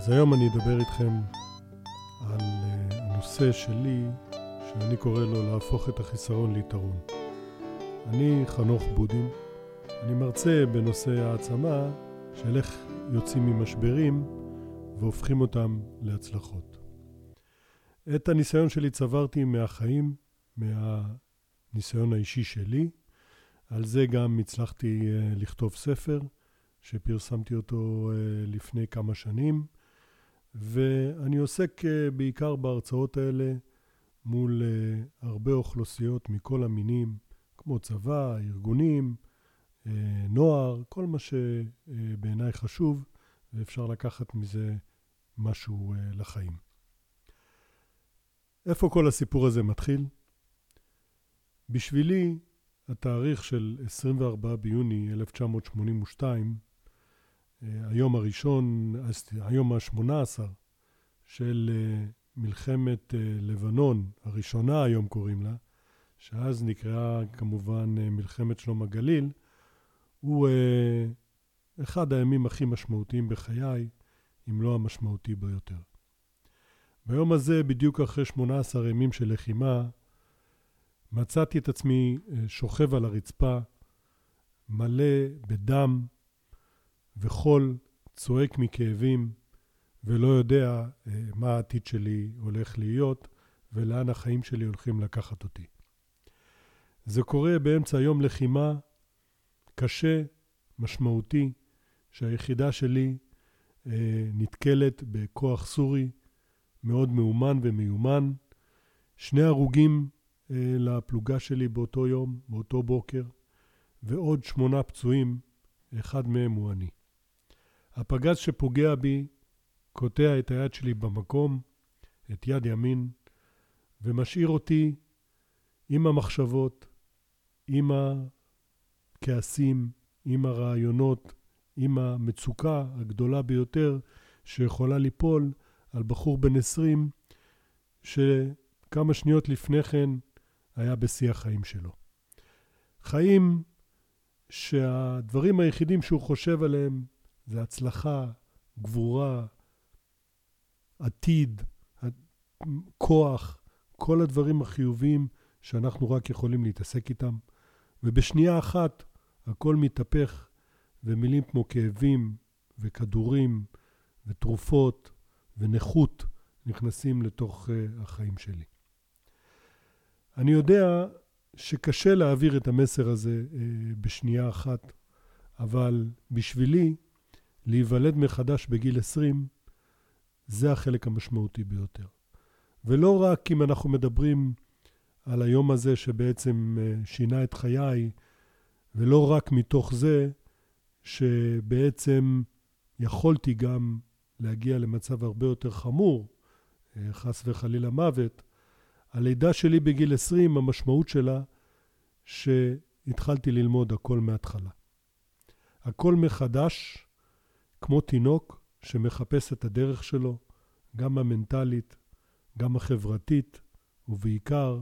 אז היום אני אדבר איתכם על uh, הנושא שלי, שאני קורא לו להפוך את החיסרון ליתרון. אני חנוך בודין, אני מרצה בנושא העצמה של איך יוצאים ממשברים והופכים אותם להצלחות. את הניסיון שלי צברתי מהחיים, מהניסיון האישי שלי. על זה גם הצלחתי uh, לכתוב ספר, שפרסמתי אותו uh, לפני כמה שנים. ואני עוסק אה, בעיקר בהרצאות האלה מול אה, הרבה אוכלוסיות מכל המינים, כמו צבא, ארגונים, אה, נוער, כל מה שבעיניי חשוב, ואפשר לקחת מזה משהו לחיים. איפה כל הסיפור הזה מתחיל? בשבילי, התאריך של 24 ביוני 1982 היום הראשון, היום ה-18 של אה, מלחמת אה, לבנון, הראשונה היום קוראים לה, שאז נקראה כמובן אה, מלחמת שלום הגליל, הוא אחד הימים הכי משמעותיים בחיי, אם לא המשמעותי ביותר. ביום הזה, בדיוק אחרי 18 ימים של לחימה, מצאתי את עצמי שוכב על הרצפה, מלא בדם, וחול, צועק מכאבים, ולא יודע אה, מה העתיד שלי הולך להיות ולאן החיים שלי הולכים לקחת אותי. זה קורה באמצע יום לחימה קשה, משמעותי, שהיחידה שלי אה, נתקלת בכוח סורי מאוד מאומן ומיומן. שני הרוגים אה, לפלוגה שלי באותו יום, באותו בוקר, ועוד שמונה פצועים, אחד מהם הוא אני. הפגז שפוגע בי קוטע את היד שלי במקום, את יד ימין, ומשאיר אותי עם המחשבות, עם הכעסים, עם הרעיונות, עם המצוקה הגדולה ביותר שיכולה ליפול על בחור בן 20 שכמה שניות לפני כן היה בשיא החיים שלו. חיים שהדברים היחידים שהוא חושב עליהם זה הצלחה, גבורה, עתיד, כוח, כל הדברים החיוביים שאנחנו רק יכולים להתעסק איתם. ובשנייה אחת הכל מתהפך, ומילים כמו כאבים וכדורים ותרופות ונכות נכנסים לתוך uh, החיים שלי. אני יודע שקשה להעביר את המסר הזה uh, בשנייה אחת, אבל בשבילי להיוולד מחדש בגיל 20, זה החלק המשמעותי ביותר. ולא רק אם אנחנו מדברים על היום הזה שבעצם אה, שינה את חיי, ולא רק מתוך זה שבעצם יכולתי גם להגיע למצב הרבה יותר חמור, אה, חס וחלילה מוות, הלידה שלי בגיל 20, המשמעות שלה שהתחלתי ללמוד הכל מההתחלה. הכל מחדש, כמו תינוק שמחפש את הדרך שלו, גם המנטלית, גם החברתית, ובעיקר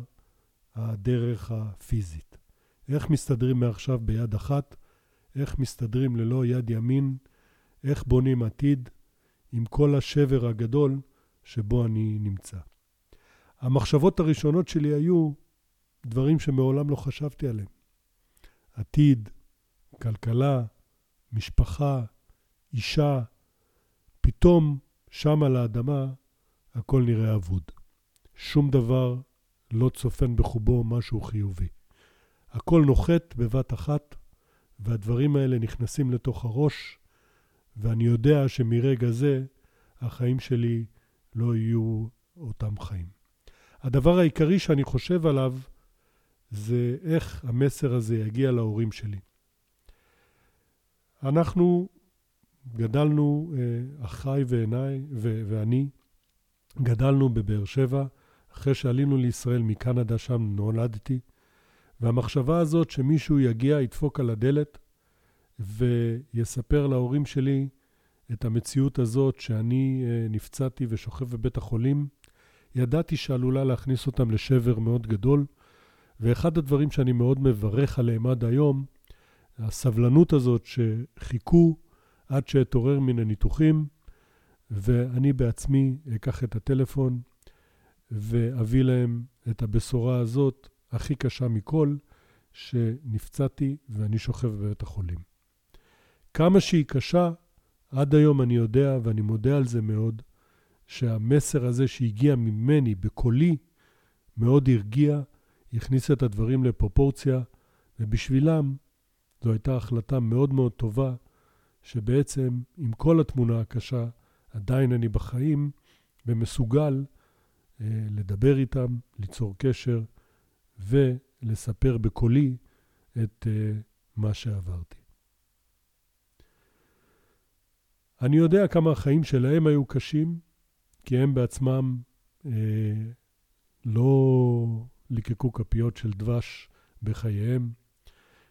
הדרך הפיזית. איך מסתדרים מעכשיו ביד אחת, איך מסתדרים ללא יד ימין, איך בונים עתיד עם כל השבר הגדול שבו אני נמצא. המחשבות הראשונות שלי היו דברים שמעולם לא חשבתי עליהם. עתיד, כלכלה, משפחה, אישה, פתאום שם על האדמה הכל נראה אבוד. שום דבר לא צופן בחובו משהו חיובי. הכל נוחת בבת אחת, והדברים האלה נכנסים לתוך הראש, ואני יודע שמרגע זה החיים שלי לא יהיו אותם חיים. הדבר העיקרי שאני חושב עליו זה איך המסר הזה יגיע להורים שלי. אנחנו גדלנו, אה, אחיי ועיניי ואני, גדלנו בבאר שבע, אחרי שעלינו לישראל מקנדה, שם נולדתי, והמחשבה הזאת שמישהו יגיע, ידפוק על הדלת ויספר להורים שלי את המציאות הזאת שאני אה, נפצעתי ושוכב בבית החולים, ידעתי שעלולה להכניס אותם לשבר מאוד גדול, ואחד הדברים שאני מאוד מברך עליהם עד היום, הסבלנות הזאת שחיכו עד שאתעורר מן הניתוחים, ואני בעצמי אקח את הטלפון ואביא להם את הבשורה הזאת, הכי קשה מכל, שנפצעתי ואני שוכב בבית החולים. כמה שהיא קשה, עד היום אני יודע, ואני מודה על זה מאוד, שהמסר הזה שהגיע ממני בקולי מאוד הרגיע, הכניס את הדברים לפרופורציה, ובשבילם זו הייתה החלטה מאוד מאוד טובה, שבעצם עם כל התמונה הקשה, עדיין אני בחיים ומסוגל אה, לדבר איתם, ליצור קשר ולספר בקולי את אה, מה שעברתי. אני יודע כמה החיים שלהם היו קשים, כי הם בעצמם אה, לא ליקקו כפיות של דבש בחייהם.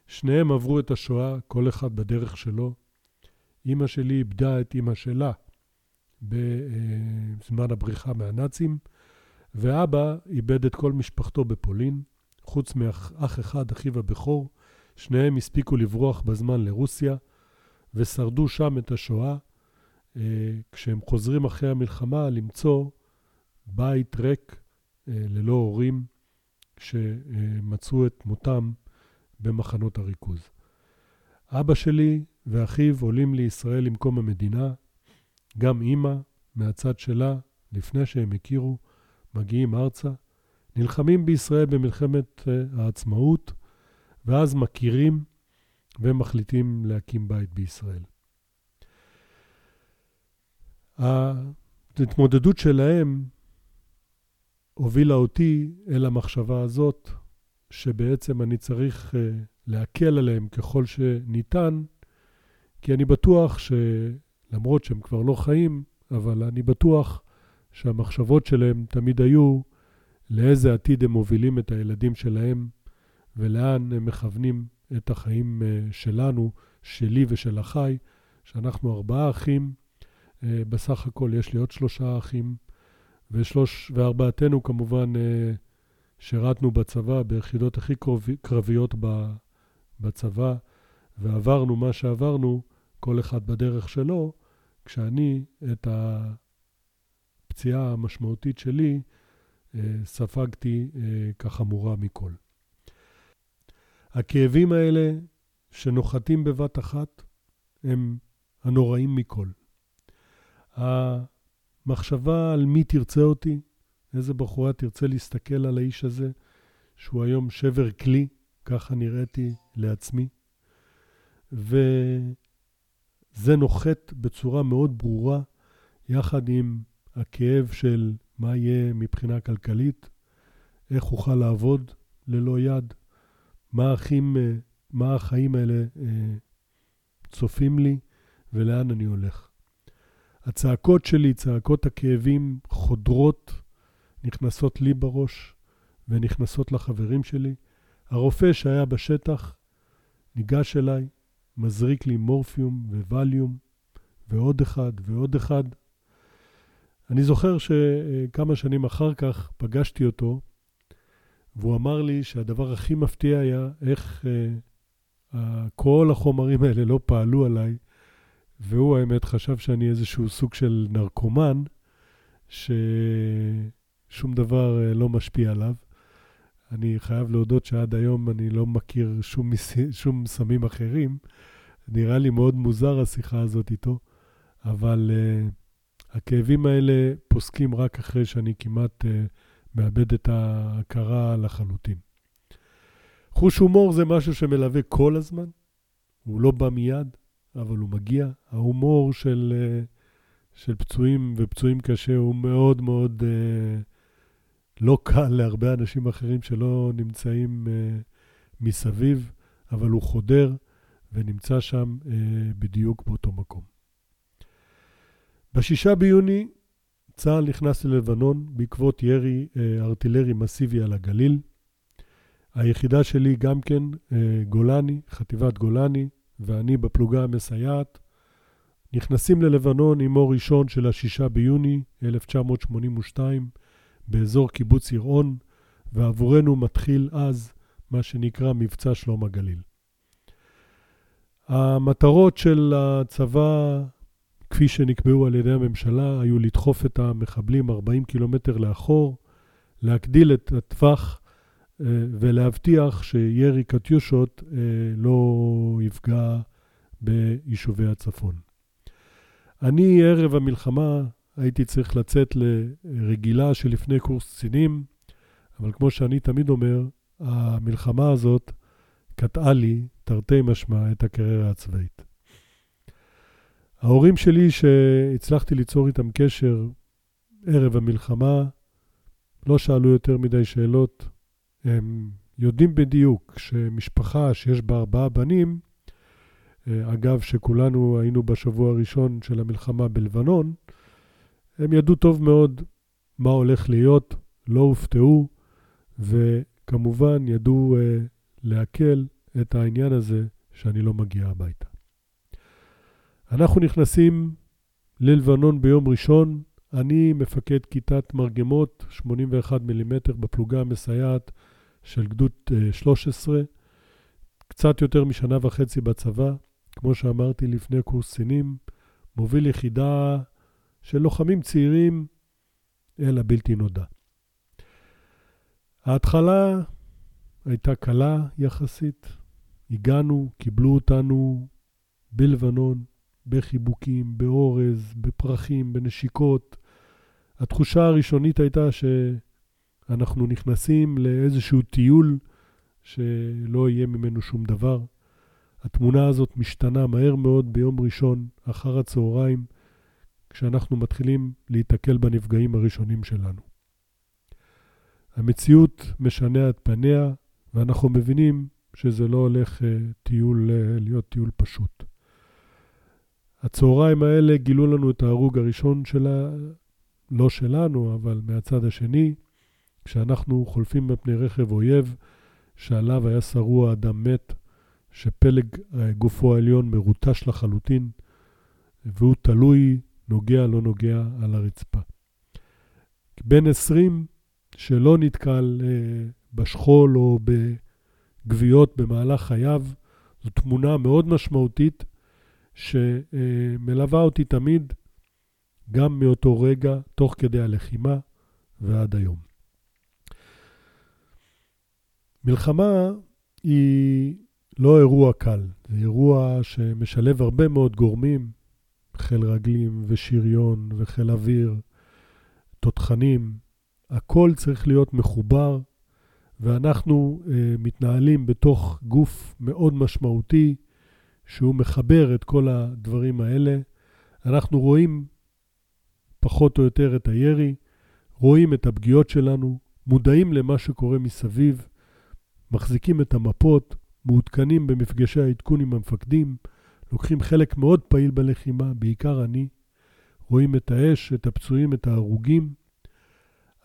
שניהם עברו את השואה, כל אחד בדרך שלו. אימא שלי איבדה את אימא שלה בזמן הבריחה מהנאצים, ואבא איבד את כל משפחתו בפולין, חוץ מאח אחד, אחיו הבכור. שניהם הספיקו לברוח בזמן לרוסיה, ושרדו שם את השואה, אה, כשהם חוזרים אחרי המלחמה למצוא בית ריק אה, ללא הורים, שמצאו את מותם במחנות הריכוז. אבא שלי ואחיו עולים לישראל עם קום המדינה, גם אימא, מהצד שלה, לפני שהם הכירו, מגיעים ארצה, נלחמים בישראל במלחמת אה, העצמאות, ואז מכירים ומחליטים להקים בית בישראל. ההתמודדות שלהם הובילה אותי אל המחשבה הזאת, שבעצם אני צריך uh, להקל עליהם ככל שניתן, כי אני בטוח שלמרות שהם כבר לא חיים, אבל אני בטוח שהמחשבות שלהם תמיד היו לאיזה עתיד הם מובילים את הילדים שלהם ולאן הם מכוונים את החיים uh, שלנו, שלי ושל אחיי, שאנחנו ארבעה אחים. Uh, בסך הכל יש לי עוד שלושה אחים. ושלוש וארבעתנו כמובן אה, שירתנו בצבא, ביחידות הכי קרביות בצבא, ועברנו מה שעברנו, כל אחד בדרך שלו, כשאני את הפציעה המשמעותית שלי אה, ספגתי אה, כחמורה מכל. הכאבים האלה שנוחתים בבת אחת הם הנוראים מכל. מחשבה על מי תרצה אותי, איזה בחורה תרצה להסתכל על האיש הזה, שהוא היום שבר כלי, ככה נראיתי לעצמי. וזה נוחת בצורה מאוד ברורה, יחד עם הכאב של מה יהיה מבחינה כלכלית, איך אוכל לעבוד ללא יד, מה, החיים, מה החיים האלה אה, צופים לי ולאן אני הולך. הצעקות שלי, צעקות הכאבים, חודרות, נכנסות לי בראש ונכנסות לחברים שלי. הרופא שהיה בשטח ניגש אליי, מזריק לי מורפיום וווליום, ועוד אחד ועוד אחד. אני זוכר שכמה שנים אחר כך פגשתי אותו, והוא אמר לי שהדבר הכי מפתיע היה איך אה, כל החומרים האלה לא פעלו עליי, והוא האמת חשב שאני איזשהו סוג של נרקומן, ששום דבר אה, לא משפיע עליו. אני חייב להודות שעד היום אני לא מכיר שום, שום סמים אחרים. נראה לי מאוד מוזר השיחה הזאת איתו, אבל uh, הכאבים האלה פוסקים רק אחרי שאני כמעט uh, מאבד את ההכרה לחלוטין. חוש הומור זה משהו שמלווה כל הזמן, הוא לא בא מיד. אבל הוא מגיע. ההומור של, אה, של פצועים ופצועים קשה הוא מאוד מאוד אה, לא קל להרבה אנשים אחרים שלא נמצאים אה, מסביב, אבל הוא חודר ונמצא שם בדיוק באותו מקום. בשישה ביוני צה"ל נכנס ללבנון בעקבות ירי ארטילרי מסיבי על הגליל. היחידה שלי גם כן, גולני, חטיבת גולני, ואני בפלוגה המסייעת, נכנסים ללבנון עם אור ראשון של השישה ביוני 1982 באזור קיבוץ יראון, ועבורנו מתחיל אז מה שנקרא מבצע שלום הגליל. המטרות של הצבא כפי שנקבעו על ידי הממשלה, היו לדחוף את המחבלים 40 קילומטר לאחור, להגדיל את הטווח אה, ולהבטיח שירי קטיושות אה, לא יפגע ביישובי הצפון. אני, ערב המלחמה, הייתי צריך לצאת לרגילה שלפני קורס קצינים, אבל כמו שאני תמיד אומר, המלחמה הזאת קטעה לי, תרתי משמע, את הקריירה הצבאית. ההורים שלי, שהצלחתי ליצור איתם קשר ערב המלחמה, לא שאלו יותר מדי שאלות. הם יודעים בדיוק שמשפחה שיש בה ארבעה בנים, אה, אגב, שכולנו היינו בשבוע הראשון של המלחמה בלבנון, הם ידעו טוב מאוד מה הולך להיות, לא הופתעו, וכמובן ידעו uh, להקל את העניין הזה שאני לא מגיע הביתה. אנחנו נכנסים ללבנון ביום ראשון, אני מפקד כיתת מרגמות 81 מילימטר בפלוגה המסייעת של גדוד 13, אה, קצת יותר משנה וחצי בצבא, כמו שאמרתי לפני קורס קצינים, מוביל יחידה של לוחמים צעירים אל הבלתי נודע. ההתחלה הייתה קלה יחסית. הגענו, קיבלו אותנו בלבנון, בחיבוקים, באורז, בפרחים, בנשיקות. התחושה הראשונית הייתה שאנחנו נכנסים לאיזשהו טיול שלא יהיה ממנו שום דבר. התמונה הזאת משתנה מהר מאוד ביום ראשון, אחר הצהריים, כשאנחנו מתחילים להיתקל בנפגעים הראשונים שלנו. המציאות משנה את פניה, ואנחנו מבינים שזה לא הולך uh, טיול, uh, להיות טיול פשוט. הצהריים האלה גילו לנו את ההרוג הראשון שלה, לא שלנו, אבל מהצד השני, כשאנחנו חולפים בפני רכב אויב, שעליו היה שרוע אדם מת, שפלג אה, גופו העליון מרוטש לחלוטין, והוא תלוי, נוגע, לא נוגע, על הרצפה. בן 20 שלא נתקל אה, בשכול או בגוויות במהלך חייו, זו תמונה מאוד משמעותית שמלווה אותי תמיד, גם מאותו רגע, תוך כדי הלחימה ועד היום. מלחמה היא לא אירוע קל, זה אירוע שמשלב הרבה מאוד גורמים, חיל רגלים ושריון וחיל אוויר, תותחנים, הכל צריך להיות מחובר, ואנחנו uh, מתנהלים בתוך גוף מאוד משמעותי, שהוא מחבר את כל הדברים האלה. אנחנו רואים פחות או יותר את הירי, רואים את הפגיעות שלנו, מודעים למה שקורה מסביב, מחזיקים את המפות, מעודכנים במפגשי העדכון עם המפקדים, לוקחים חלק מאוד פעיל בלחימה, בעיקר אני, רואים את האש, את הפצועים, את ההרוגים,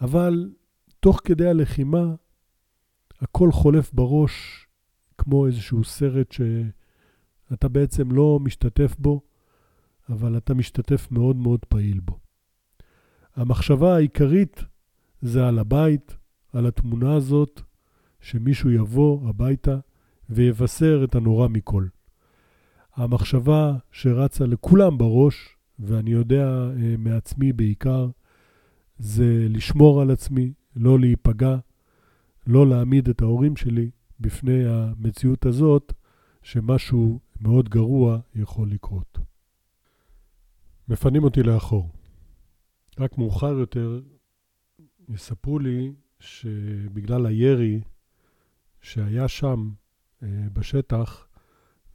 אבל תוך כדי הלחימה הכל חולף בראש כמו איזשהו סרט שאתה בעצם לא משתתף בו, אבל אתה משתתף מאוד מאוד פעיל בו. המחשבה העיקרית זה על הבית, על התמונה הזאת, שמישהו יבוא הביתה ויבשר את הנורא מכל. המחשבה שרצה לכולם בראש, ואני יודע אה, מעצמי בעיקר, זה לשמור על עצמי, לא להיפגע, לא להעמיד את ההורים שלי בפני המציאות הזאת, שמשהו מאוד גרוע יכול לקרות. מפנים אותי לאחור. רק מאוחר יותר יספרו לי שבגלל הירי שהיה שם אה, בשטח,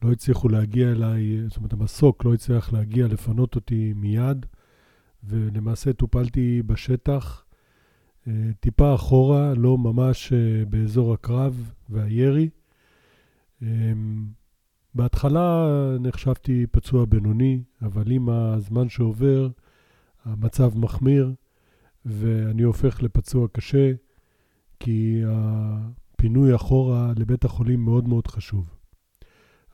לא הצליחו להגיע אליי, זאת אומרת, המסוק לא הצליח להגיע לפנות אותי מיד, ולמעשה טופלתי בשטח, אה, טיפה אחורה, לא ממש אה, באזור הקרב והירי. בהתחלה נחשבתי פצוע בינוני, אבל עם הזמן שעובר, המצב מחמיר, ואני הופך לפצוע קשה, כי הפינוי אחורה לבית החולים מאוד מאוד חשוב.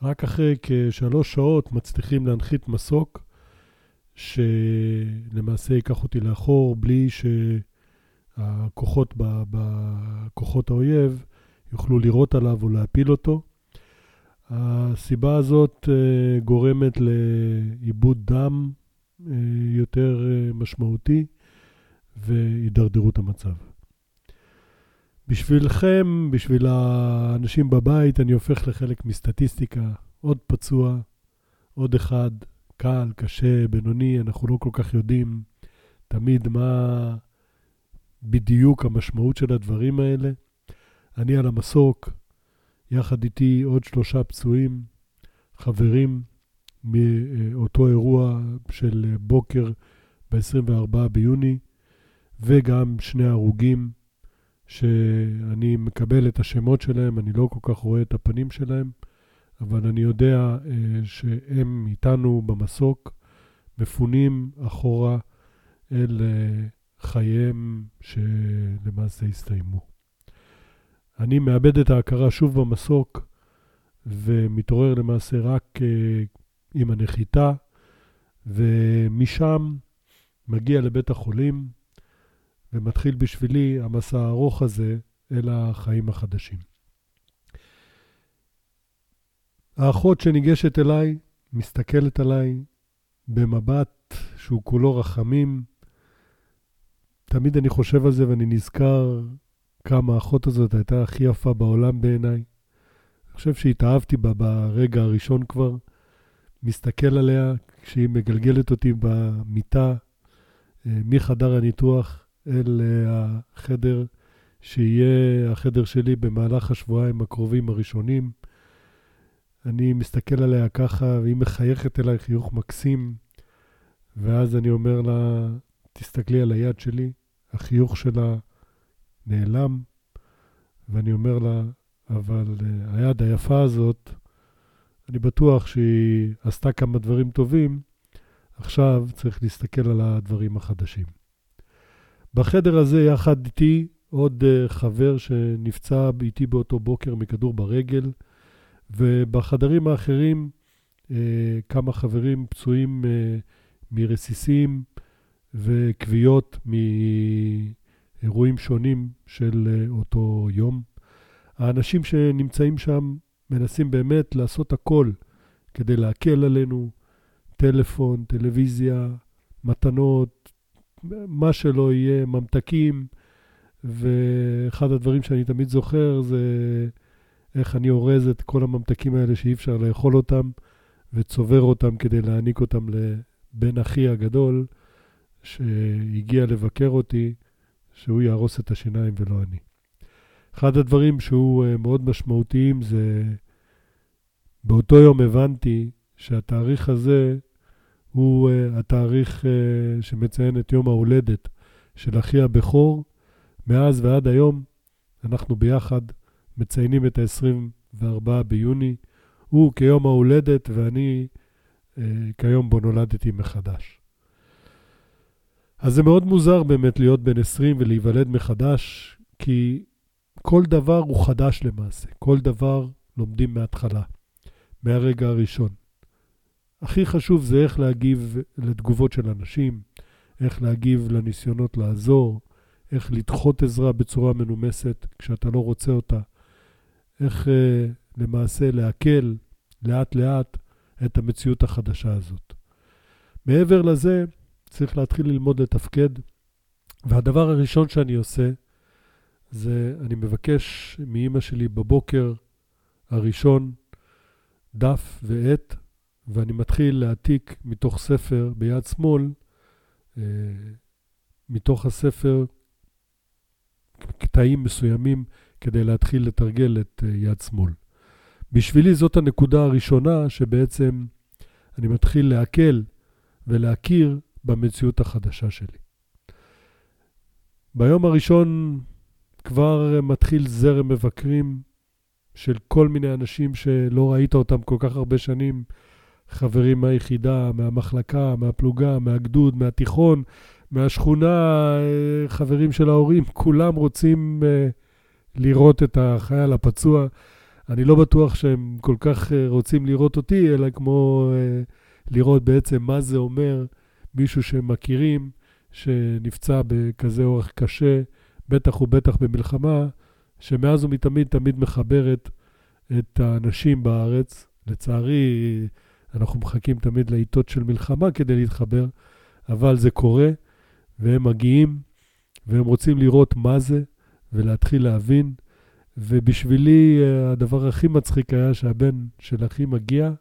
רק אחרי כשלוש שעות מצליחים להנחית מסוק, שלמעשה ייקח אותי לאחור בלי שהכוחות בכוחות האויב יוכלו לירות עליו או להפיל אותו. הסיבה הזאת אה, גורמת לאיבוד דם יותר משמעותי והידרדרות המצב. בשבילכם, בשביל האנשים בבית, אני הופך לחלק מסטטיסטיקה. עוד פצוע, עוד אחד, קל, קשה, בינוני, אנחנו לא כל כך יודעים תמיד מה בדיוק המשמעות של הדברים האלה. אני על המסוק, יחד איתי עוד שלושה פצועים, חברים מאותו אירוע של בוקר ב-24 ביוני, וגם שני הרוגים. שאני מקבל את השמות שלהם, אני לא כל כך רואה את הפנים שלהם, אבל אני יודע uh, שהם איתנו במסוק, מפונים אחורה אל uh, חייהם שלמעשה הסתיימו. אני מאבד את ההכרה שוב במסוק, ומתעורר למעשה רק uh, עם הנחיתה, ומשם מגיע לבית החולים, ומתחיל בשבילי המסע הארוך הזה אל החיים החדשים. האחות שניגשת אליי, מסתכלת עליי במבט שהוא כולו רחמים. תמיד אני חושב על זה ואני נזכר כמה האחות הזאת הייתה הכי יפה בעולם בעיניי. אני חושב שהתאהבתי בה ברגע הראשון כבר. מסתכל עליה כשהיא מגלגלת אותי במיטה אה, מחדר הניתוח אל אה, החדר שיהיה החדר שלי במהלך השבועיים הקרובים הראשונים. אני מסתכל עליה ככה, והיא מחייכת אליי חיוך מקסים, ואז אני אומר לה, תסתכלי על היד שלי, החיוך שלה נעלם, ואני אומר לה, אבל uh, היד היפה הזאת, אני בטוח שהיא עשתה כמה דברים טובים, עכשיו צריך להסתכל על הדברים החדשים. בחדר הזה יחד איתי עוד אה, חבר שנפצע איתי באותו בוקר מכדור ברגל, ובחדרים האחרים אה, כמה חברים פצועים אה, מרסיסים וכוויות מאירועים שונים של אותו יום. האנשים שנמצאים שם מנסים באמת לעשות הכל כדי להקל עלינו, טלפון, טלוויזיה, מתנות, מה שלא יהיה, ממתקים, ואחד הדברים שאני תמיד זוכר זה איך אני אורז את כל הממתקים האלה שאי אפשר לאכול אותם, וצובר אותם כדי להעניק אותם לבן אחי הגדול, שהגיע לבקר אותי, שהוא יהרוס את השיניים ולא אני. אחד הדברים שהוא אה, מאוד משמעותיים זה, באותו יום הבנתי שהתאריך הזה הוא uh, התאריך uh, שמציין את יום ההולדת של אחי הבכור. מאז ועד היום אנחנו ביחד מציינים את ה-24 ביוני. הוא כיום ההולדת ואני uh, כיום בו נולדתי מחדש. אז זה מאוד מוזר באמת להיות בן 20 ולהיוולד מחדש, כי כל דבר הוא חדש למעשה. כל דבר לומדים מההתחלה, מהרגע הראשון. הכי חשוב זה איך להגיב לתגובות של אנשים, איך להגיב לניסיונות לעזור, איך לדחות עזרה בצורה מנומסת כשאתה לא רוצה אותה, איך אה, למעשה להקל לאט-לאט את המציאות החדשה הזאת. מעבר לזה, צריך להתחיל ללמוד לתפקד, והדבר הראשון שאני עושה, זה אני מבקש מאימא שלי בבוקר הראשון דף ועט ואני מתחיל להעתיק מתוך ספר ביד שמאל, אה, מתוך הספר קטעים מסוימים כדי להתחיל לתרגל את אה, יד שמאל. בשבילי זאת הנקודה הראשונה שבעצם אני מתחיל להקל ולהכיר במציאות החדשה שלי. ביום הראשון כבר מתחיל זרם מבקרים של כל מיני אנשים שלא ראית אותם כל כך הרבה שנים, חברים מהיחידה, מהמחלקה, מהפלוגה, מהגדוד, מהתיכון, מהשכונה, אה, חברים של ההורים, כולם רוצים אה, לראות את החייל הפצוע. אני לא בטוח שהם כל כך אה, רוצים לראות אותי, אלא כמו לראות בעצם מה זה אומר מישהו שהם מכירים, שנפצע בכזה אורך קשה, בטח ובטח במלחמה, שמאז ומתמיד תמיד מחברת את האנשים בארץ. לצערי, אנחנו מחכים תמיד לעיתות של מלחמה כדי להתחבר, אבל זה קורה, והם מגיעים, והם רוצים לראות מה זה, ולהתחיל להבין. ובשבילי אה, הדבר הכי מצחיק היה שהבן של אחי מגיע,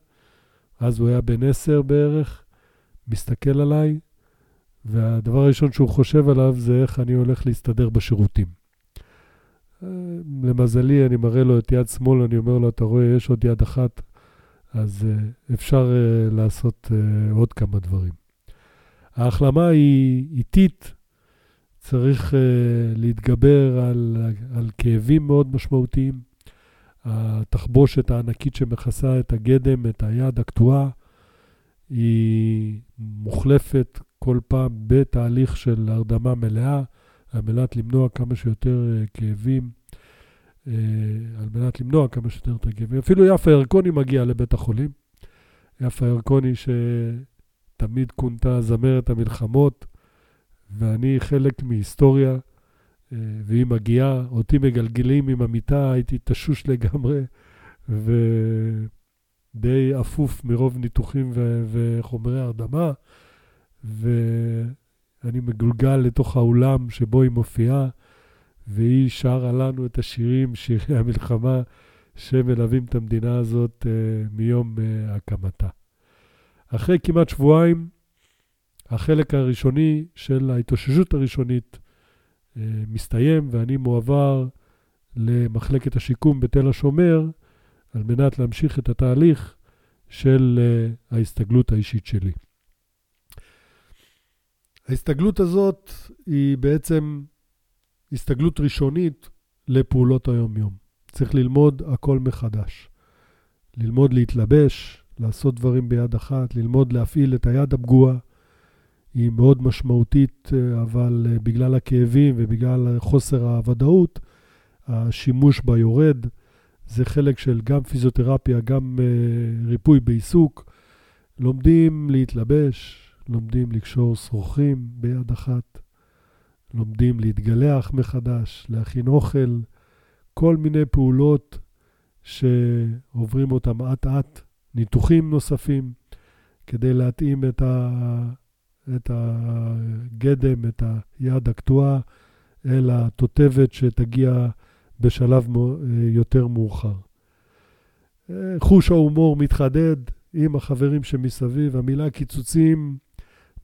אז הוא היה בן עשר בערך, מסתכל עליי, והדבר הראשון שהוא חושב עליו זה איך אני הולך להסתדר בשירותים. אה, למזלי, אני מראה לו את יד שמאל, אני אומר לו, אתה רואה, יש עוד יד אחת, אז uh, אפשר uh, לעשות uh, עוד כמה דברים. ההחלמה היא איטית, צריך להתגבר על, על כאבים מאוד משמעותיים. התחבושת הענקית שמכסה את הגדם, את היד הקטועה, היא מוחלפת כל פעם בתהליך של הרדמה מלאה, על מנת למנוע כמה שיותר כאבים, על מנת למנוע כמה שיותר את הכאבים. אפילו יפה ירקוני מגיע לבית החולים. יפה ירקוני שתמיד כונתה זמרת המלחמות, ואני חלק מהיסטוריה, uh, והיא מגיעה, אותי מגלגלים עם המיטה, הייתי תשוש לגמרי, ודי אפוף מרוב ניתוחים ו- וחומרי הרדמה. ואני מגולגל לתוך האולם שבו היא מופיעה, והיא שרה לנו את השירים, שירי המלחמה, שמלווים את המדינה הזאת uh, מיום uh, הקמתה. אחרי כמעט שבועיים, החלק הראשוני של ההתאוששות הראשונית uh, מסתיים, ואני מועבר למחלקת השיקום בתל השומר, על מנת להמשיך את התהליך של ההסתגלות האישית שלי. ההסתגלות הזאת היא בעצם הסתגלות ראשונית לפעולות היום-יום. צריך ללמוד הכל מחדש. ללמוד להתלבש, לעשות דברים ביד אחת, ללמוד להפעיל את היד הפגועה. היא מאוד משמעותית, אבל בגלל הכאבים ובגלל חוסר הוודאות, השימוש בה יורד. זה חלק של גם פיזיותרפיה, גם uh, ריפוי בעיסוק. לומדים להתלבש, לומדים לקשור שרוכים ביד אחת, לומדים להתגלח מחדש, להכין אוכל, כל מיני פעולות שעוברים אותם אט-אט, ניתוחים נוספים, כדי להתאים את, ה... את הגדם, את היד הקטועה, אל התותבת שתגיע בשלב יותר מאוחר. חוש ההומור מתחדד עם החברים שמסביב. המילה קיצוצים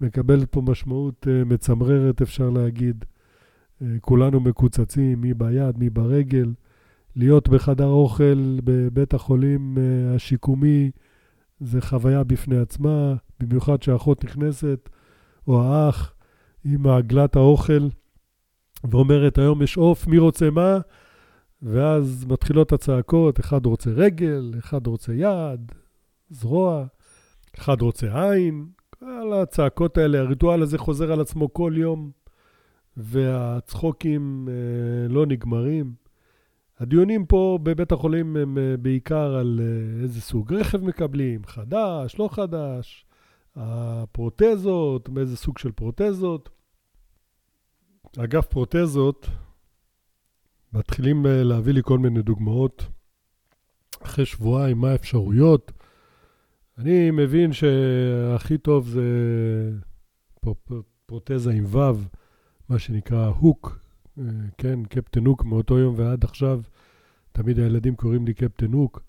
מקבלת פה משמעות uh, מצמררת, אפשר להגיד. Uh, כולנו מקוצצים, מי ביד, מי ברגל. להיות בחדר אוכל בבית החולים uh, השיקומי זה חוויה בפני עצמה, במיוחד שהאחות נכנסת, או האח, עם עגלת האוכל, ואומרת, היום יש עוף, מי רוצה מה? ואז מתחילות הצעקות, אחד רוצה רגל, אחד רוצה יד, זרוע, אחד רוצה עין, כל הצעקות האלה, הריטואל הזה חוזר על עצמו כל יום, והצחוקים אה, לא נגמרים. הדיונים פה בבית החולים הם אה, בעיקר על אה, איזה סוג רכב מקבלים, חדש, לא חדש, הפרוטזות, מאיזה סוג של פרוטזות. אגב, פרוטזות, מתחילים אה, להביא לי כל מיני דוגמאות. אחרי שבועיים, מה האפשרויות? אני מבין שהכי טוב זה פרוטזה עם ו', מה שנקרא הוק, אה, כן, קפטן הוק מאותו יום ועד עכשיו, תמיד הילדים קוראים לי קפטן הוק.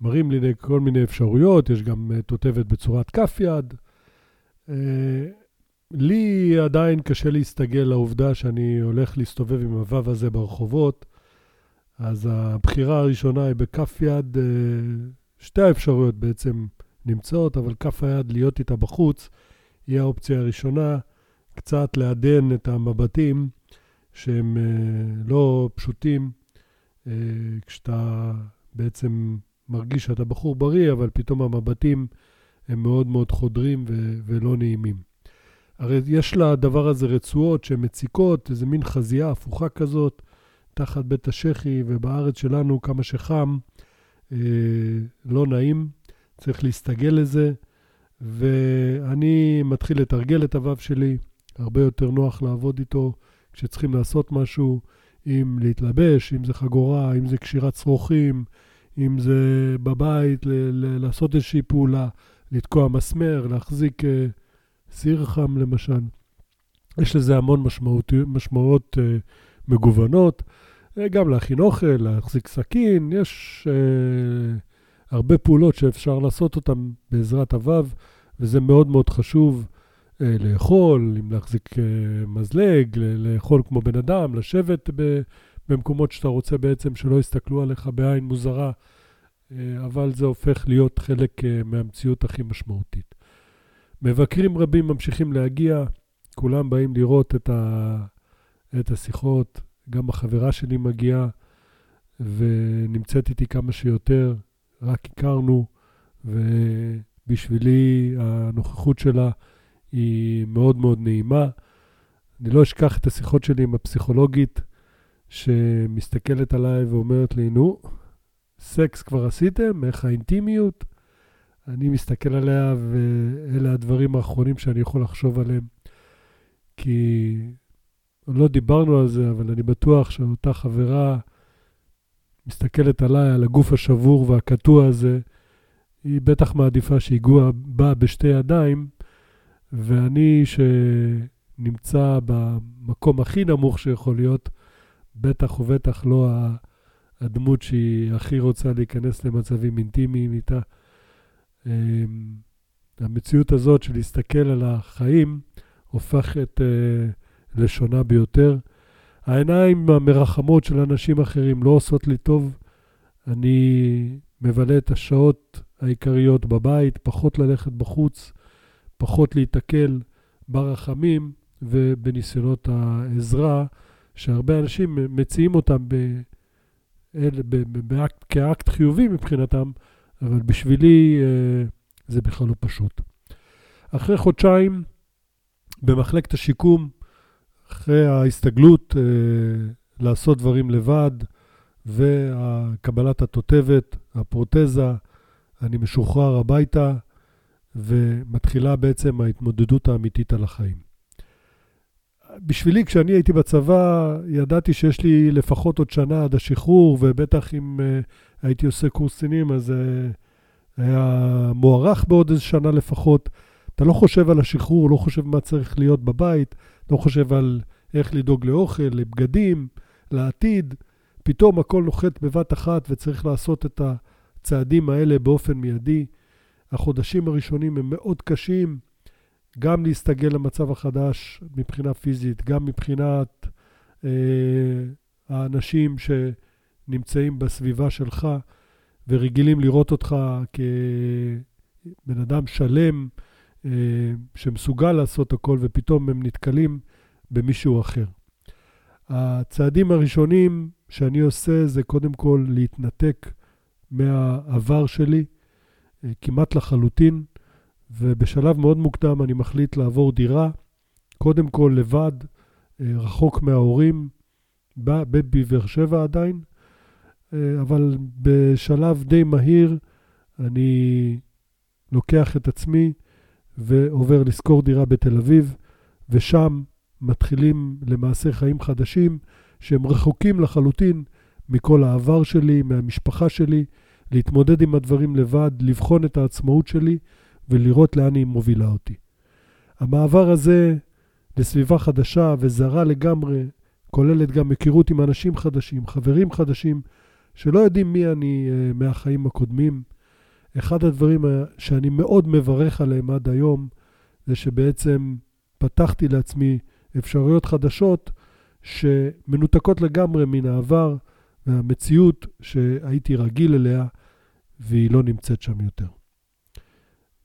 מראים לי כל מיני אפשרויות, יש גם אה, תותבת בצורת כף יד. אה, לי עדיין קשה להסתגל לעובדה שאני הולך להסתובב עם הוו הזה ברחובות, אז הבחירה הראשונה היא בכף יד, שתי האפשרויות בעצם נמצאות, אבל כף היד להיות איתה בחוץ, היא האופציה הראשונה, קצת לעדן את המבטים שהם uh, לא פשוטים, uh, כשאתה בעצם מרגיש שאתה בחור בריא, אבל פתאום המבטים הם מאוד מאוד חודרים ו- ולא נעימים. הרי יש לדבר הזה רצועות שמציקות, איזה מין חזייה הפוכה כזאת, תחת בית השחי, ובארץ שלנו, כמה שחם, אה, לא נעים. צריך להסתגל לזה, ואני מתחיל לתרגל את הוו שלי, הרבה יותר נוח לעבוד איתו כשצריכים לעשות משהו, אם להתלבש, אם זה חגורה, אם זה קשירת שרוכים, אם זה בבית, ל- ל- לעשות איזושהי פעולה, לתקוע מסמר, להחזיק uh, סיר חם למשל. יש לזה המון משמעות, משמעויות uh, מגוונות, uh, גם להכין אוכל, להחזיק סכין, יש uh, הרבה פעולות שאפשר לעשות אותן בעזרת הוו, וזה מאוד מאוד חשוב uh, לאכול, אם להחזיק uh, מזלג, לאכול כמו בן אדם, לשבת ב, במקומות שאתה רוצה בעצם שלא יסתכלו עליך בעין מוזרה, uh, אבל זה הופך להיות חלק uh, מהמציאות הכי משמעותית. מבקרים רבים ממשיכים להגיע, כולם באים לראות את, ה, את השיחות, גם החברה שלי מגיעה ונמצאת איתי כמה שיותר, רק הכרנו, ובשבילי הנוכחות שלה היא מאוד מאוד נעימה. אני לא אשכח את השיחות שלי עם הפסיכולוגית, שמסתכלת עליי ואומרת לי, נו, סקס כבר עשיתם? איך האינטימיות? אני מסתכל עליה, ואלה הדברים האחרונים שאני יכול לחשוב עליהם. כי לא דיברנו על זה, אבל אני בטוח שאותה חברה מסתכלת עליי, על הגוף השבור והקטוע הזה, היא בטח מעדיפה שיגוע בה בשתי ידיים, ואני שנמצא במקום הכי נמוך שיכול להיות, בטח ובטח לא הדמות שהיא הכי רוצה להיכנס למצבים אינטימיים איתה. אמ, המציאות הזאת של להסתכל על החיים הופכת אה, לשונה ביותר. העיניים המרחמות של אנשים אחרים לא עושות לי טוב. אני מבלה את השעות העיקריות בבית, פחות ללכת בחוץ, פחות להיתקל ברחמים ובניסיונות העזרה, שהרבה אנשים מציעים אותם ב, ב, ב, באקט, כאקט חיובי מבחינתם, אבל בשבילי אה, זה בכלל לא פשוט. אחרי חודשיים במחלקת השיקום, אחרי ההסתגלות אה, לעשות דברים לבד וקבלת התותבת, הפרוטזה, אני משוחרר הביתה ומתחילה בעצם ההתמודדות האמיתית על החיים. בשבילי, כשאני הייתי בצבא, ידעתי שיש לי לפחות עוד שנה עד השחרור, ובטח אם uh, הייתי עושה קורס קצינים, אז uh, היה מוארך בעוד איזה שנה לפחות. אתה לא חושב על השחרור, לא חושב מה צריך להיות בבית, לא חושב על איך לדאוג לאוכל, לבגדים, לעתיד. פתאום הכל נוחת בבת אחת וצריך לעשות את הצעדים האלה באופן מיידי. החודשים הראשונים הם מאוד קשים, גם להסתגל למצב החדש מבחינה פיזית, גם מבחינת אה, האנשים שנמצאים בסביבה שלך ורגילים לראות אותך כבן אדם שלם, שמסוגל לעשות הכל, ופתאום הם נתקלים במישהו אחר. הצעדים הראשונים שאני עושה זה קודם כל להתנתק מהעבר שלי, אה, כמעט לחלוטין. ובשלב מאוד מוקדם אני מחליט לעבור דירה, קודם כל לבד, אה, רחוק מההורים, בבאר שבע עדיין, אה, אבל בשלב די מהיר אני לוקח את עצמי ועובר לשכור דירה בתל אביב, ושם מתחילים למעשה חיים חדשים שהם רחוקים לחלוטין מכל העבר שלי, מהמשפחה שלי, להתמודד עם הדברים לבד, לבחון את העצמאות שלי ולראות לאן היא מובילה אותי. המעבר הזה לסביבה חדשה וזרה לגמרי, כוללת גם היכרות עם אנשים חדשים, חברים חדשים, שלא יודעים מי אני uh, מהחיים הקודמים. אחד הדברים שאני מאוד מברך עליהם עד היום, זה שבעצם פתחתי לעצמי אפשרויות חדשות שמנותקות לגמרי מן העבר והמציאות שהייתי רגיל אליה, והיא לא נמצאת שם יותר.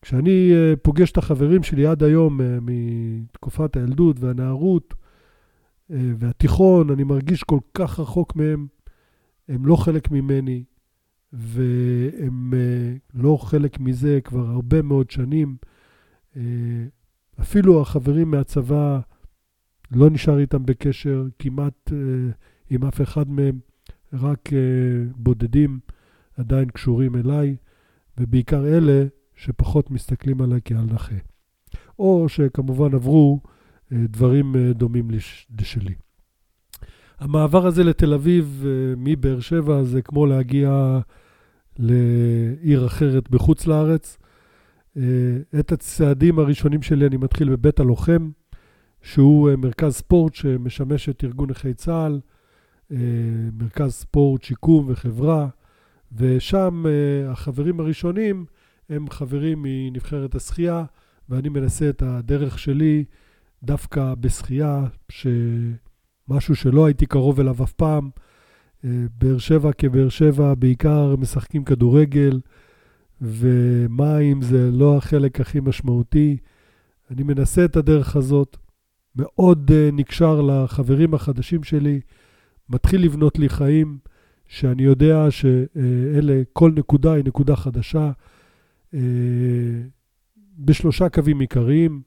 כשאני אה, פוגש את החברים שלי עד היום אה, מתקופת הילדות והנערות אה, והתיכון, אני מרגיש כל כך רחוק מהם. הם לא חלק ממני, והם לא חלק מזה כבר הרבה מאוד שנים. אפילו החברים מהצבא, לא נשאר איתם בקשר כמעט עם אף אחד מהם, רק בודדים עדיין קשורים אליי, ובעיקר אלה שפחות מסתכלים עליי כעל נכה. או שכמובן עברו אה, דברים אה, דומים לשלי. המעבר הזה לתל אביב אה, מבאר שבע זה כמו להגיע לעיר אחרת בחוץ לארץ. את הצעדים הראשונים שלי אני מתחיל בבית הלוחם, שהוא מרכז ספורט שמשמש את ארגון נכי צה"ל, מרכז ספורט, שיקום וחברה, ושם החברים הראשונים הם חברים מנבחרת השחייה, ואני מנסה את הדרך שלי דווקא בשחייה, משהו שלא הייתי קרוב אליו אף פעם. באר שבע כבאר שבע בעיקר משחקים כדורגל, ומים זה לא החלק הכי משמעותי. אני מנסה את הדרך הזאת, מאוד uh, נקשר לחברים החדשים שלי, מתחיל לבנות לי חיים, שאני יודע שאלה, כל נקודה היא נקודה חדשה, uh, בשלושה קווים עיקריים,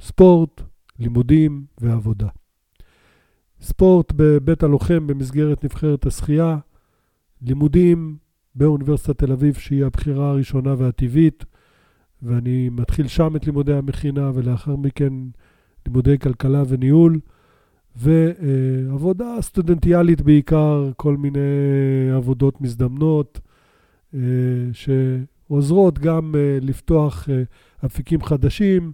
ספורט, לימודים ועבודה. ספורט בבית הלוחם במסגרת נבחרת השחייה, לימודים באוניברסיטת תל אביב, שהיא הבחירה הראשונה והטבעית, ואני מתחיל שם את לימודי המכינה, ולאחר מכן לימודי כלכלה וניהול, ועבודה סטודנטיאלית בעיקר, כל מיני עבודות מזדמנות, שעוזרות גם לפתוח אפיקים חדשים,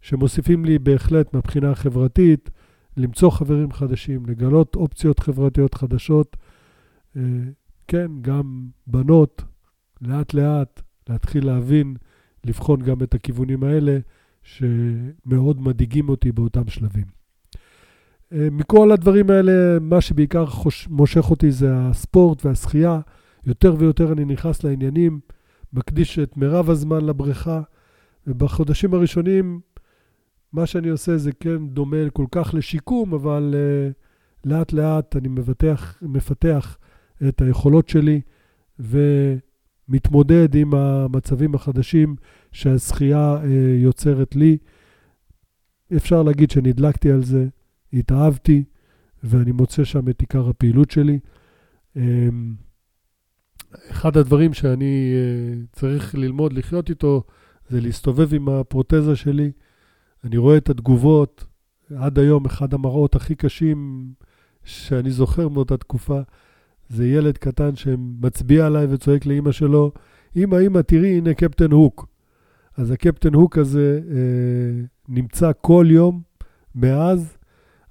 שמוסיפים לי בהחלט מבחינה החברתית. למצוא חברים חדשים, לגלות אופציות חברתיות חדשות. אה, כן, גם בנות, לאט לאט, להתחיל להבין, לבחון גם את הכיוונים האלה, שמאוד מדאיגים אותי באותם שלבים. אה, מכל הדברים האלה, מה שבעיקר חוש, מושך אותי זה הספורט והשחייה. יותר ויותר אני נכנס לעניינים, מקדיש את מירב הזמן לבריכה, ובחודשים הראשונים מה שאני עושה זה כן דומה כל כך לשיקום, אבל uh, לאט לאט אני מבטח, מפתח את היכולות שלי ומתמודד עם המצבים החדשים שהזכייה uh, יוצרת לי. אפשר להגיד שנדלקתי על זה, התאהבתי, ואני מוצא שם את עיקר הפעילות שלי. Um, אחד הדברים שאני uh, צריך ללמוד לחיות איתו זה להסתובב עם הפרוטזה שלי. אני רואה את התגובות, עד היום אחד המראות הכי קשים שאני זוכר מאותה תקופה, זה ילד קטן שמצביע עליי וצועק לאימא שלו, אמא, אמא, תראי, הנה קפטן הוק. אז הקפטן הוק הזה אה, נמצא כל יום מאז.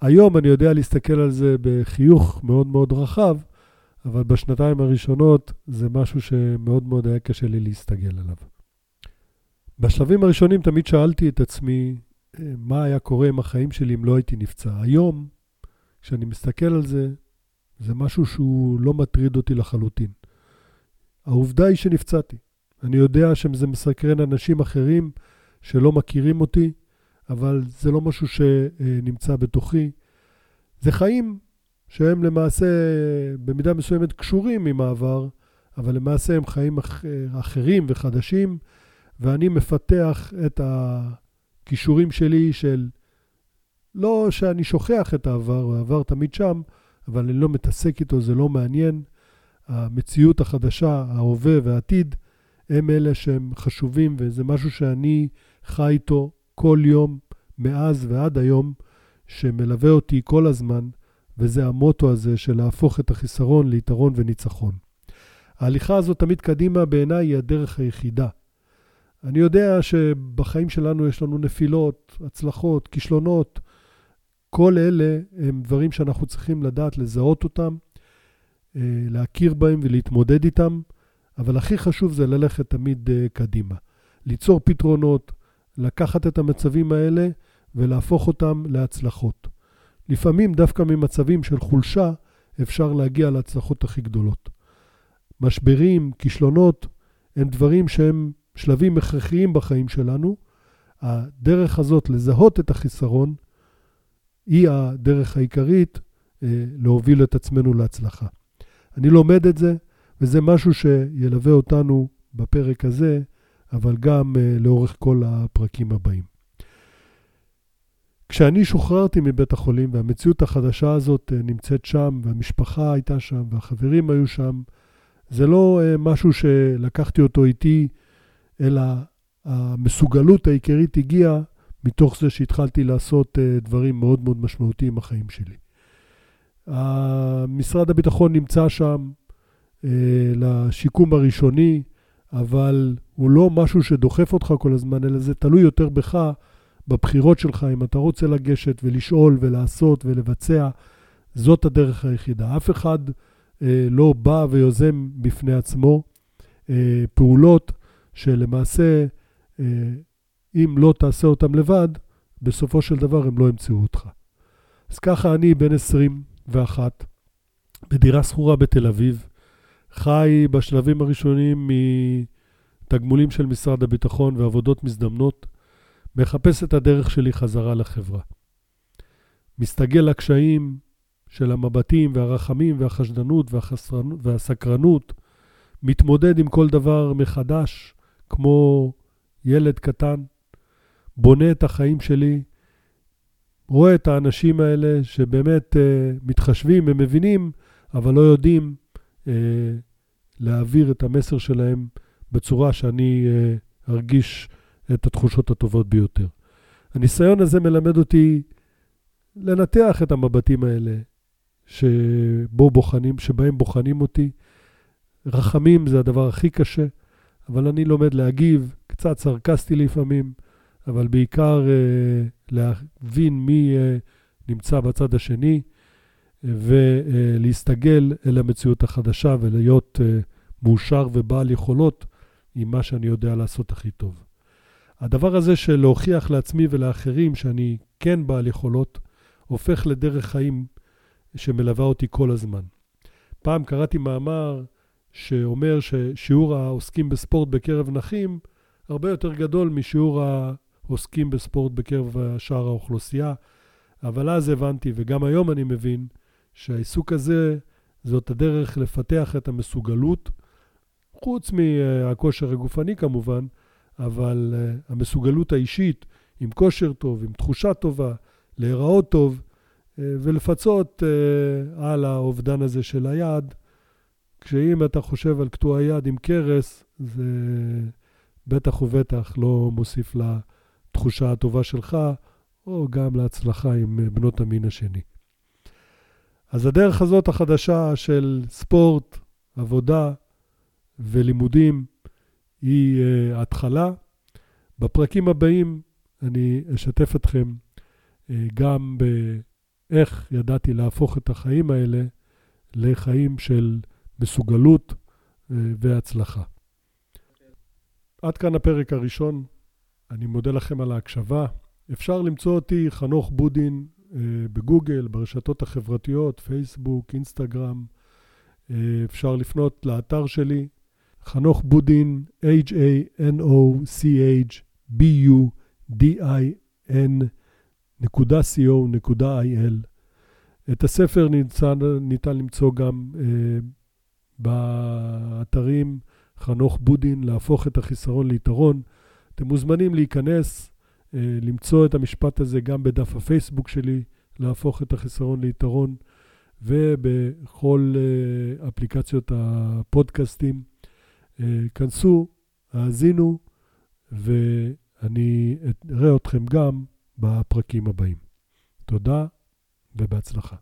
היום אני יודע להסתכל על זה בחיוך מאוד מאוד רחב, אבל בשנתיים הראשונות זה משהו שמאוד מאוד היה קשה לי להסתגל עליו. בשלבים הראשונים תמיד שאלתי את עצמי, מה היה קורה עם החיים שלי אם לא הייתי נפצע. היום, כשאני מסתכל על זה, זה משהו שהוא לא מטריד אותי לחלוטין. העובדה היא שנפצעתי. אני יודע שזה מסקרן אנשים אחרים שלא מכירים אותי, אבל זה לא משהו שנמצא בתוכי. זה חיים שהם למעשה במידה מסוימת קשורים עם העבר, אבל למעשה הם חיים אחרים וחדשים, ואני מפתח את ה... כישורים שלי של... לא שאני שוכח את העבר, העבר תמיד שם, אבל אני לא מתעסק איתו, זה לא מעניין. המציאות החדשה, ההווה והעתיד, הם אלה שהם חשובים, וזה משהו שאני חי איתו כל יום, מאז ועד היום, שמלווה אותי כל הזמן, וזה המוטו הזה של להפוך את החיסרון ליתרון וניצחון. ההליכה הזאת תמיד קדימה בעיניי היא הדרך היחידה. אני יודע שבחיים שלנו יש לנו נפילות, הצלחות, כישלונות. כל אלה הם דברים שאנחנו צריכים לדעת לזהות אותם, אה, להכיר בהם ולהתמודד איתם, אבל הכי חשוב זה ללכת תמיד אה, קדימה. ליצור פתרונות, לקחת את המצבים האלה ולהפוך אותם להצלחות. לפעמים דווקא ממצבים של חולשה אפשר להגיע להצלחות הכי גדולות. משברים, כישלונות, הם דברים שהם שלבים הכרחיים בחיים שלנו. הדרך הזאת לזהות את החיסרון היא הדרך העיקרית אה, להוביל את עצמנו להצלחה. אני לומד את זה, וזה משהו שילווה אותנו בפרק הזה, אבל גם אה, לאורך כל הפרקים הבאים. כשאני שוחררתי מבית החולים והמציאות החדשה הזאת אה, נמצאת שם, והמשפחה הייתה שם, והחברים היו שם, זה לא משהו שלקחתי אותו איתי אלא המסוגלות העיקרית הגיעה מתוך זה שהתחלתי לעשות אה, דברים מאוד מאוד משמעותיים בחיים שלי. משרד הביטחון נמצא שם אה, לשיקום הראשוני, אבל הוא לא משהו שדוחף אותך כל הזמן, אלא זה תלוי יותר בך, בבחירות שלך, אם אתה רוצה לגשת ולשאול ולעשות ולבצע, זאת הדרך היחידה. אף אחד אה, לא בא ויוזם בפני עצמו פעולות שלמעשה, אה, אם לא תעשה אותן לבד, בסופו של דבר הם לא ימצאו אותך. אז ככה אני בן 21, בדירה שכורה בתל אביב, חי בשלבים הראשונים מתגמולים של משרד הביטחון ועבודות מזדמנות, מחפש את הדרך שלי חזרה לחברה. מסתגל לקשיים של המבטים והרחמים והחשדנות והסקרנות, מתמודד עם כל דבר מחדש, כמו ילד קטן, בונה את החיים שלי, רואה את האנשים האלה שבאמת uh, מתחשבים, הם מבינים, אבל לא יודעים uh, להעביר את המסר שלהם בצורה שאני uh, ארגיש את התחושות הטובות ביותר. הניסיון הזה מלמד אותי לנתח את המבטים האלה שבו בוחנים, שבהם בוחנים אותי. רחמים זה הדבר הכי קשה, אבל אני לומד להגיב, קצת סרקסטי לפעמים, אבל בעיקר uh, להבין מי uh, נמצא בצד השני, ולהסתגל אל המציאות החדשה ולהיות uh, מאושר ובעל יכולות עם מה שאני יודע לעשות הכי טוב. הדבר הזה של להוכיח לעצמי ולאחרים שאני כן בעל יכולות, הופך לדרך חיים שמלווה אותי כל הזמן. פעם קראתי מאמר שאומר ששיעור העוסקים בספורט בקרב נכים הרבה יותר גדול משיעור העוסקים בספורט בקרב שאר האוכלוסייה, אבל אז הבנתי, וגם היום אני מבין, שהעיסוק הזה זאת הדרך לפתח את המסוגלות, חוץ מהכושר הגופני כמובן, אבל אה, המסוגלות האישית, עם כושר טוב, עם תחושה טובה, להיראות טוב, אה, ולפצות אה, על האובדן הזה של היד, כשאם אתה חושב על קטוע יד עם קרס, זה בטח ובטח לא מוסיף לתחושה הטובה שלך, או גם להצלחה עם בנות המין השני. אז הדרך הזאת החדשה של ספורט, עבודה ולימודים היא uh, התחלה. בפרקים הבאים אני אשתף אתכם uh, גם באיך ידעתי להפוך את החיים האלה לחיים של מסוגלות uh, והצלחה. עד כאן הפרק הראשון. אני מודה לכם על ההקשבה. אפשר למצוא אותי, חנוך בודין, בגוגל, ברשתות החברתיות, פייסבוק, אינסטגרם. אפשר לפנות לאתר שלי, חנוך בודין, H-A-N-O-C-H-B-U-D-I-N נקודה co נקודה il. את הספר ניתן, ניתן למצוא גם באתרים חנוך בודין, להפוך את החיסרון ליתרון. אתם מוזמנים להיכנס, uh, למצוא את המשפט הזה גם בדף הפייסבוק שלי, להפוך את החיסרון ליתרון, ובכל uh, אפליקציות הפודקאסטים. אה, כנסו, האזינו, ואני אראה אתכם גם בפרקים הבאים. תודה ובהצלחה.